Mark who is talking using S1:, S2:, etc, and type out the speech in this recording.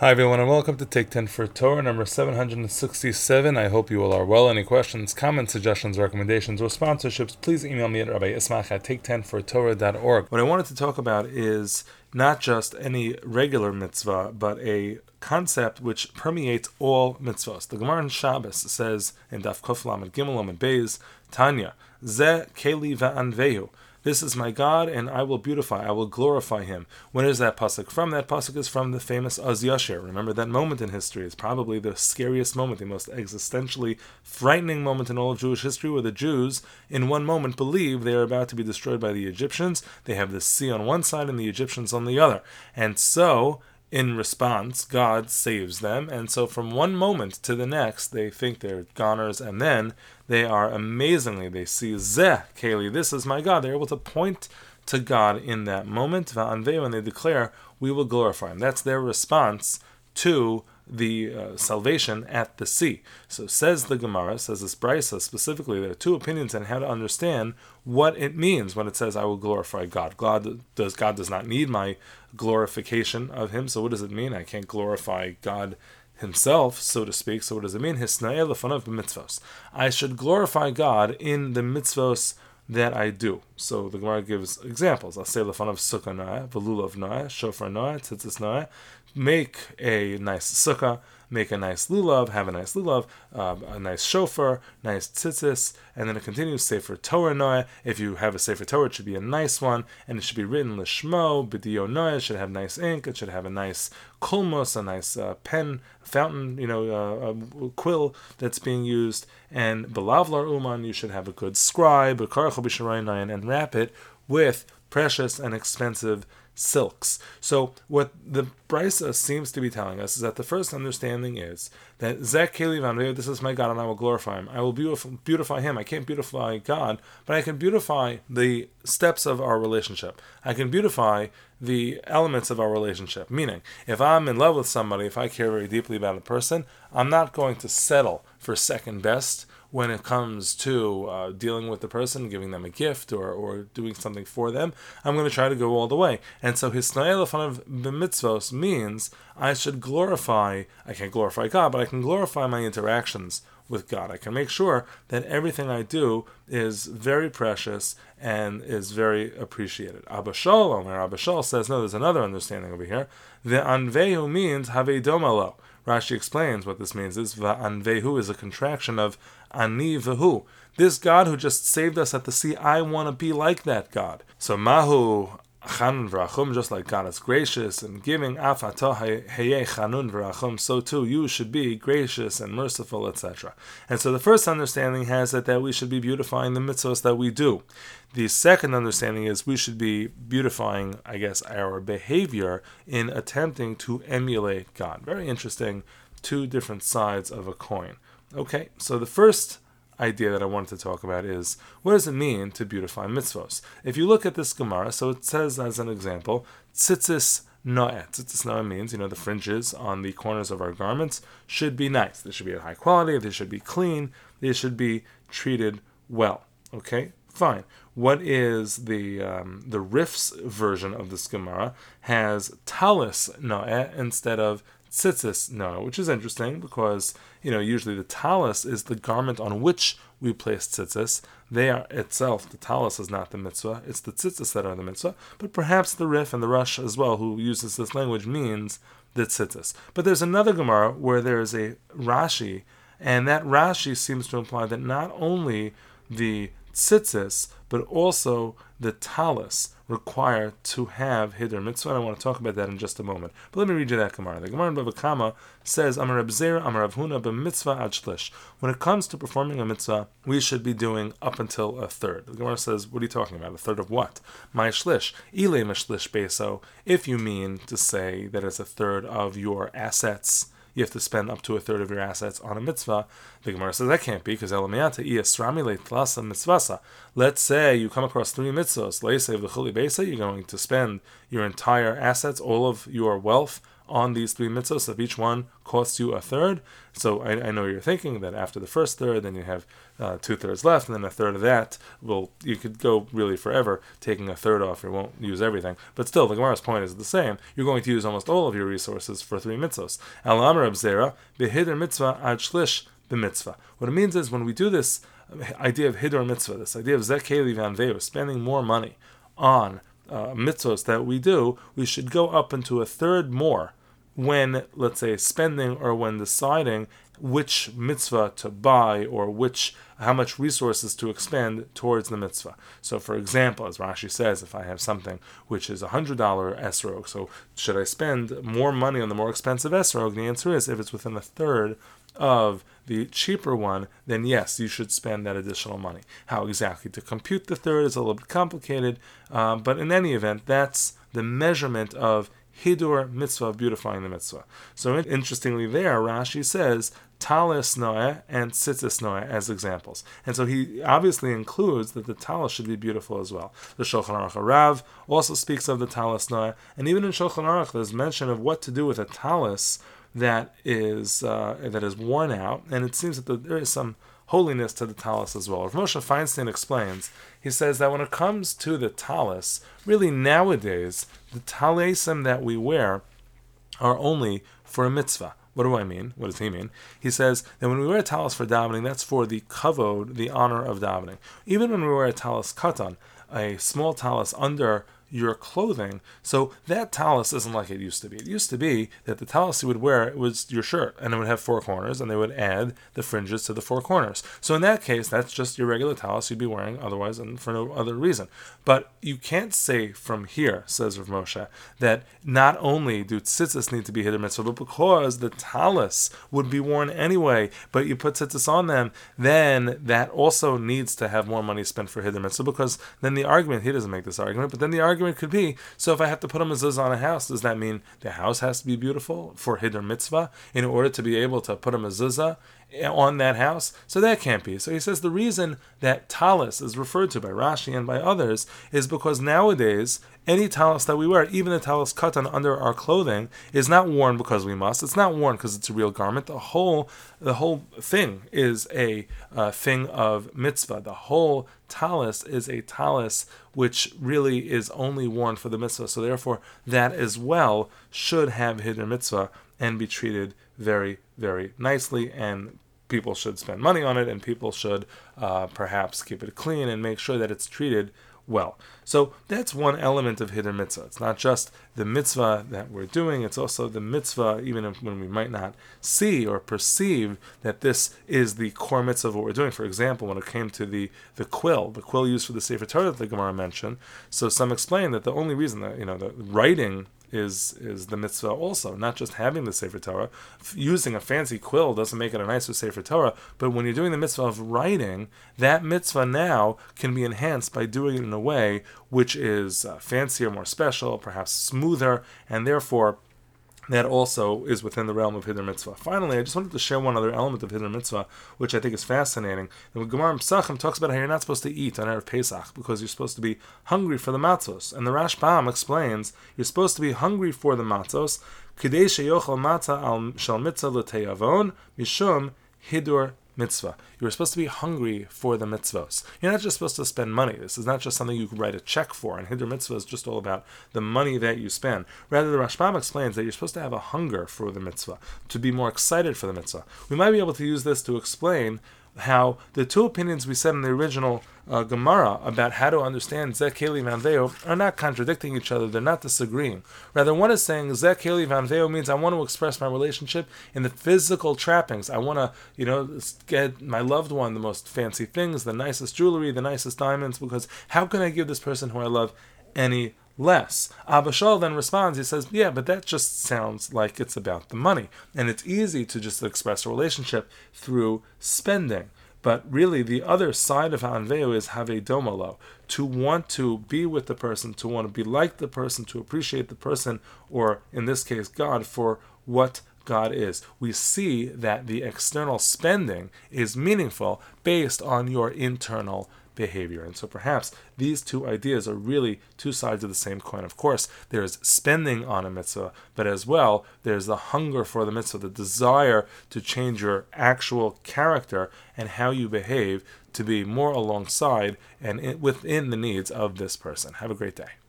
S1: Hi everyone and welcome to Take 10 for Torah number 767. I hope you all are well. Any questions, comments, suggestions, recommendations, or sponsorships, please email me at Rabbi Ismach at take10fortorah.org. What I wanted to talk about is not just any regular mitzvah, but a concept which permeates all mitzvahs. The Gemara in Shabbos says in Daf Koflam and Gimel and Beis, Tanya, Ze Keli Va'anvehu. This is my God, and I will beautify, I will glorify him. When is that pasuk from? That pasuk is from the famous Az Yashir. Remember that moment in history. It's probably the scariest moment, the most existentially frightening moment in all of Jewish history, where the Jews, in one moment, believe they are about to be destroyed by the Egyptians. They have the sea on one side and the Egyptians on the other. And so, in response, God saves them. And so from one moment to the next, they think they're goners, and then they are amazingly, they see Zeh, Keli, this is my God. They're able to point to God in that moment, and they declare, we will glorify him. That's their response to the uh, salvation at the sea. So says the Gemara, says this Brisa specifically, there are two opinions on how to understand what it means when it says, I will glorify God. God does God does not need my glorification of him. So what does it mean? I can't glorify God himself, so to speak. So what does it mean? mitzvos. I should glorify God in the mitzvos that I do. So the Gemara gives examples. I'll say lefanav sukkah noah, velulav noah, shofar noah, tzitzis noah. Make a nice sukkah, make a nice lulav, have a nice lulav, uh, a nice shofar, nice tzitzis, and then it continues Sefer Torah Noah. If you have a Sefer Torah, it should be a nice one, and it should be written Lishmo, B'dio Noah, it should have nice ink, it should have a nice kulmos, a nice uh, pen, fountain, you know, uh, a quill that's being used, and Belavlar Uman, you should have a good scribe, a and wrap it with precious and expensive silks. So what the Brisa seems to be telling us is that the first understanding is that Zek this is my God and I will glorify him. I will beautify him. I can't beautify God, but I can beautify the steps of our relationship. I can beautify the elements of our relationship. Meaning, if I'm in love with somebody, if I care very deeply about a person, I'm not going to settle for second best when it comes to uh, dealing with the person, giving them a gift or, or doing something for them, I'm going to try to go all the way. And so hisnael of b'mitzvos means I should glorify, I can't glorify God, but I can glorify my interactions with God. I can make sure that everything I do is very precious and is very appreciated. Abba Shaul, or Abba says, no, there's another understanding over here. The anvehu means have a domalo. Rashi explains what this means is Va'anvehu is a contraction of Ani Vehu. This God who just saved us at the sea, I want to be like that God. So Mahu Chanun v'rachum, just like God is gracious and giving, afatah heye chanun v'rachum, so too you should be gracious and merciful, etc. And so the first understanding has it that we should be beautifying the mitzvahs that we do. The second understanding is we should be beautifying, I guess, our behavior in attempting to emulate God. Very interesting, two different sides of a coin. Okay, so the first idea that I wanted to talk about is what does it mean to beautify mitzvos? If you look at this Gemara, so it says as an example, tzitzis noah. Tzitzis noah means, you know, the fringes on the corners of our garments should be nice. They should be of high quality, they should be clean, they should be treated well. Okay, fine. What is the um, the Rif's version of this Gemara has talis noah instead of tzitzis which is interesting because you know usually the talus is the garment on which we place tzitzis. They are itself the talus is not the mitzvah; it's the tzitzis that are the mitzvah. But perhaps the Rif and the Rosh as well, who uses this language, means the tzitzis. But there's another Gemara where there is a Rashi, and that Rashi seems to imply that not only the tzitzis, but also the talus require to have Hidur Mitzvah. And I want to talk about that in just a moment. But let me read you that Gemara. The Gemara in Bava says, shlish. When it comes to performing a mitzvah, we should be doing up until a third. The Gemara says, what are you talking about? A third of what? My shlish. Ile beso. If you mean to say that it's a third of your assets, you have to spend up to a third of your assets on a mitzvah. The Gemara says that can't be because elamiyata mitzvasa. Let's say you come across three mitzvahs. You're going to spend your entire assets, all of your wealth on these three mitzvahs, if each one costs you a third. So I, I know you're thinking that after the first third, then you have uh, two thirds left, and then a third of that. Well, you could go really forever taking a third off. You won't use everything, but still, the Gemara's point is the same. You're going to use almost all of your resources for three mitzvahs. Al Amar Abzera behider mitzvah ad shlish mitzvah. What it means is when we do this idea of hidor mitzvah, this idea of zekeli vanveu, spending more money on uh, mitzvahs that we do, we should go up into a third more when, let's say, spending or when deciding which mitzvah to buy or which how much resources to expend towards the mitzvah. So, for example, as Rashi says, if I have something which is a hundred dollar esrog, so should I spend more money on the more expensive esrog? The answer is if it's within a third of the cheaper one, then yes, you should spend that additional money. How exactly to compute the third is a little bit complicated, uh, but in any event, that's the measurement of hidur mitzvah, of beautifying the mitzvah. So interestingly, there Rashi says talis noah and tzitzis noah as examples, and so he obviously includes that the talis should be beautiful as well. The Shulchan Aruch Rav also speaks of the talis noah, and even in Shulchan Aruch there's mention of what to do with a talis that is uh, that is worn out, and it seems that the, there is some holiness to the talus as well. Rav Moshe Feinstein explains, he says that when it comes to the talus, really nowadays, the talisim that we wear are only for a mitzvah. What do I mean? What does he mean? He says that when we wear a talus for davening, that's for the kavod, the honor of davening. Even when we wear a talus katan, a small talus under your clothing. So that talus isn't like it used to be. It used to be that the talus you would wear was your shirt, and it would have four corners, and they would add the fringes to the four corners. So in that case, that's just your regular talus you'd be wearing otherwise, and for no other reason. But you can't say from here, says Rav Moshe, that not only do tzitzis need to be hidur mitzvah, but because the talus would be worn anyway, but you put tzitzis on them, then that also needs to have more money spent for hidur mitzvah, because then the argument, he doesn't make this argument, but then the argument argument could be so if I have to put a mezuzah on a house, does that mean the house has to be beautiful for Hidur mitzvah in order to be able to put a mezuzah on that house? So that can't be. So he says the reason that talis is referred to by Rashi and by others is because nowadays any talis that we wear, even the talis katan under our clothing, is not worn because we must. It's not worn because it's a real garment. The whole the whole thing is a uh, thing of mitzvah. The whole talis is a talis which really is only worn for the mitzvah. So therefore, that as well should have hidur mitzvah and be treated very, very nicely and people should spend money on it and people should uh, perhaps keep it clean and make sure that it's treated well. So that's one element of hidur mitzvah. It's not just the mitzvah that we're doing, it's also the mitzvah, even when we might not see or perceive that this is the core mitzvah of what we're doing. For example, when it came to the, the quill, the quill used for the Sefer Torah that the Gemara mentioned, so some explain that the only reason that, you know, the writing is is the mitzvah also, not just having the Sefer Torah. Using a fancy quill doesn't make it a nicer Sefer Torah, but when you're doing the mitzvah of writing, that mitzvah now can be enhanced by doing it in a way which is uh, fancier, more special, perhaps smoother, and therefore that also is within the realm of Hidur Mitzvah. Finally, I just wanted to share one other element of Hidur Mitzvah, which I think is fascinating. The Gemara Pesachim talks about how you're not supposed to eat on Erev Pesach because you're supposed to be hungry for the matzos. And the Rashbam explains you're supposed to be hungry for the matzos, Kadesh yochel matzah al shal mitzvah mishum hidur mitzvah. You are supposed to be hungry for the mitzvahs. You're not just supposed to spend money. This is not just something you can write a check for. And Hidur mitzvah is just all about the money that you spend. Rather, the Rashbam explains that you're supposed to have a hunger for the mitzvah, to be more excited for the mitzvah. We might be able to use this to explain how the two opinions we said in the original uh, Gemara about how to understand Zekeli Vanveo are not contradicting each other, they're not disagreeing. Rather, one is saying Zekeli Vanveo means I want to express my relationship in the physical trappings. I want to, you know, get my loved one the most fancy things, the nicest jewelry, the nicest diamonds, because how can I give this person who I love any less. Abba Shaul then responds, he says, Yeah, but that just sounds like it's about the money. And it's easy to just express a relationship through spending. But really, the other side of Hanveo is have a domolo, to want to be with the person, to want to be like the person, to appreciate the person, or in this case, God, for what God is. We see that the external spending is meaningful based on your internal behavior. And so perhaps these two ideas are really two sides of the same coin. Of course, there's spending on a mitzvah, but as well, there's the hunger for the mitzvah, the desire to change your actual character and how you behave to be more alongside and within the needs of this person. Have a great day.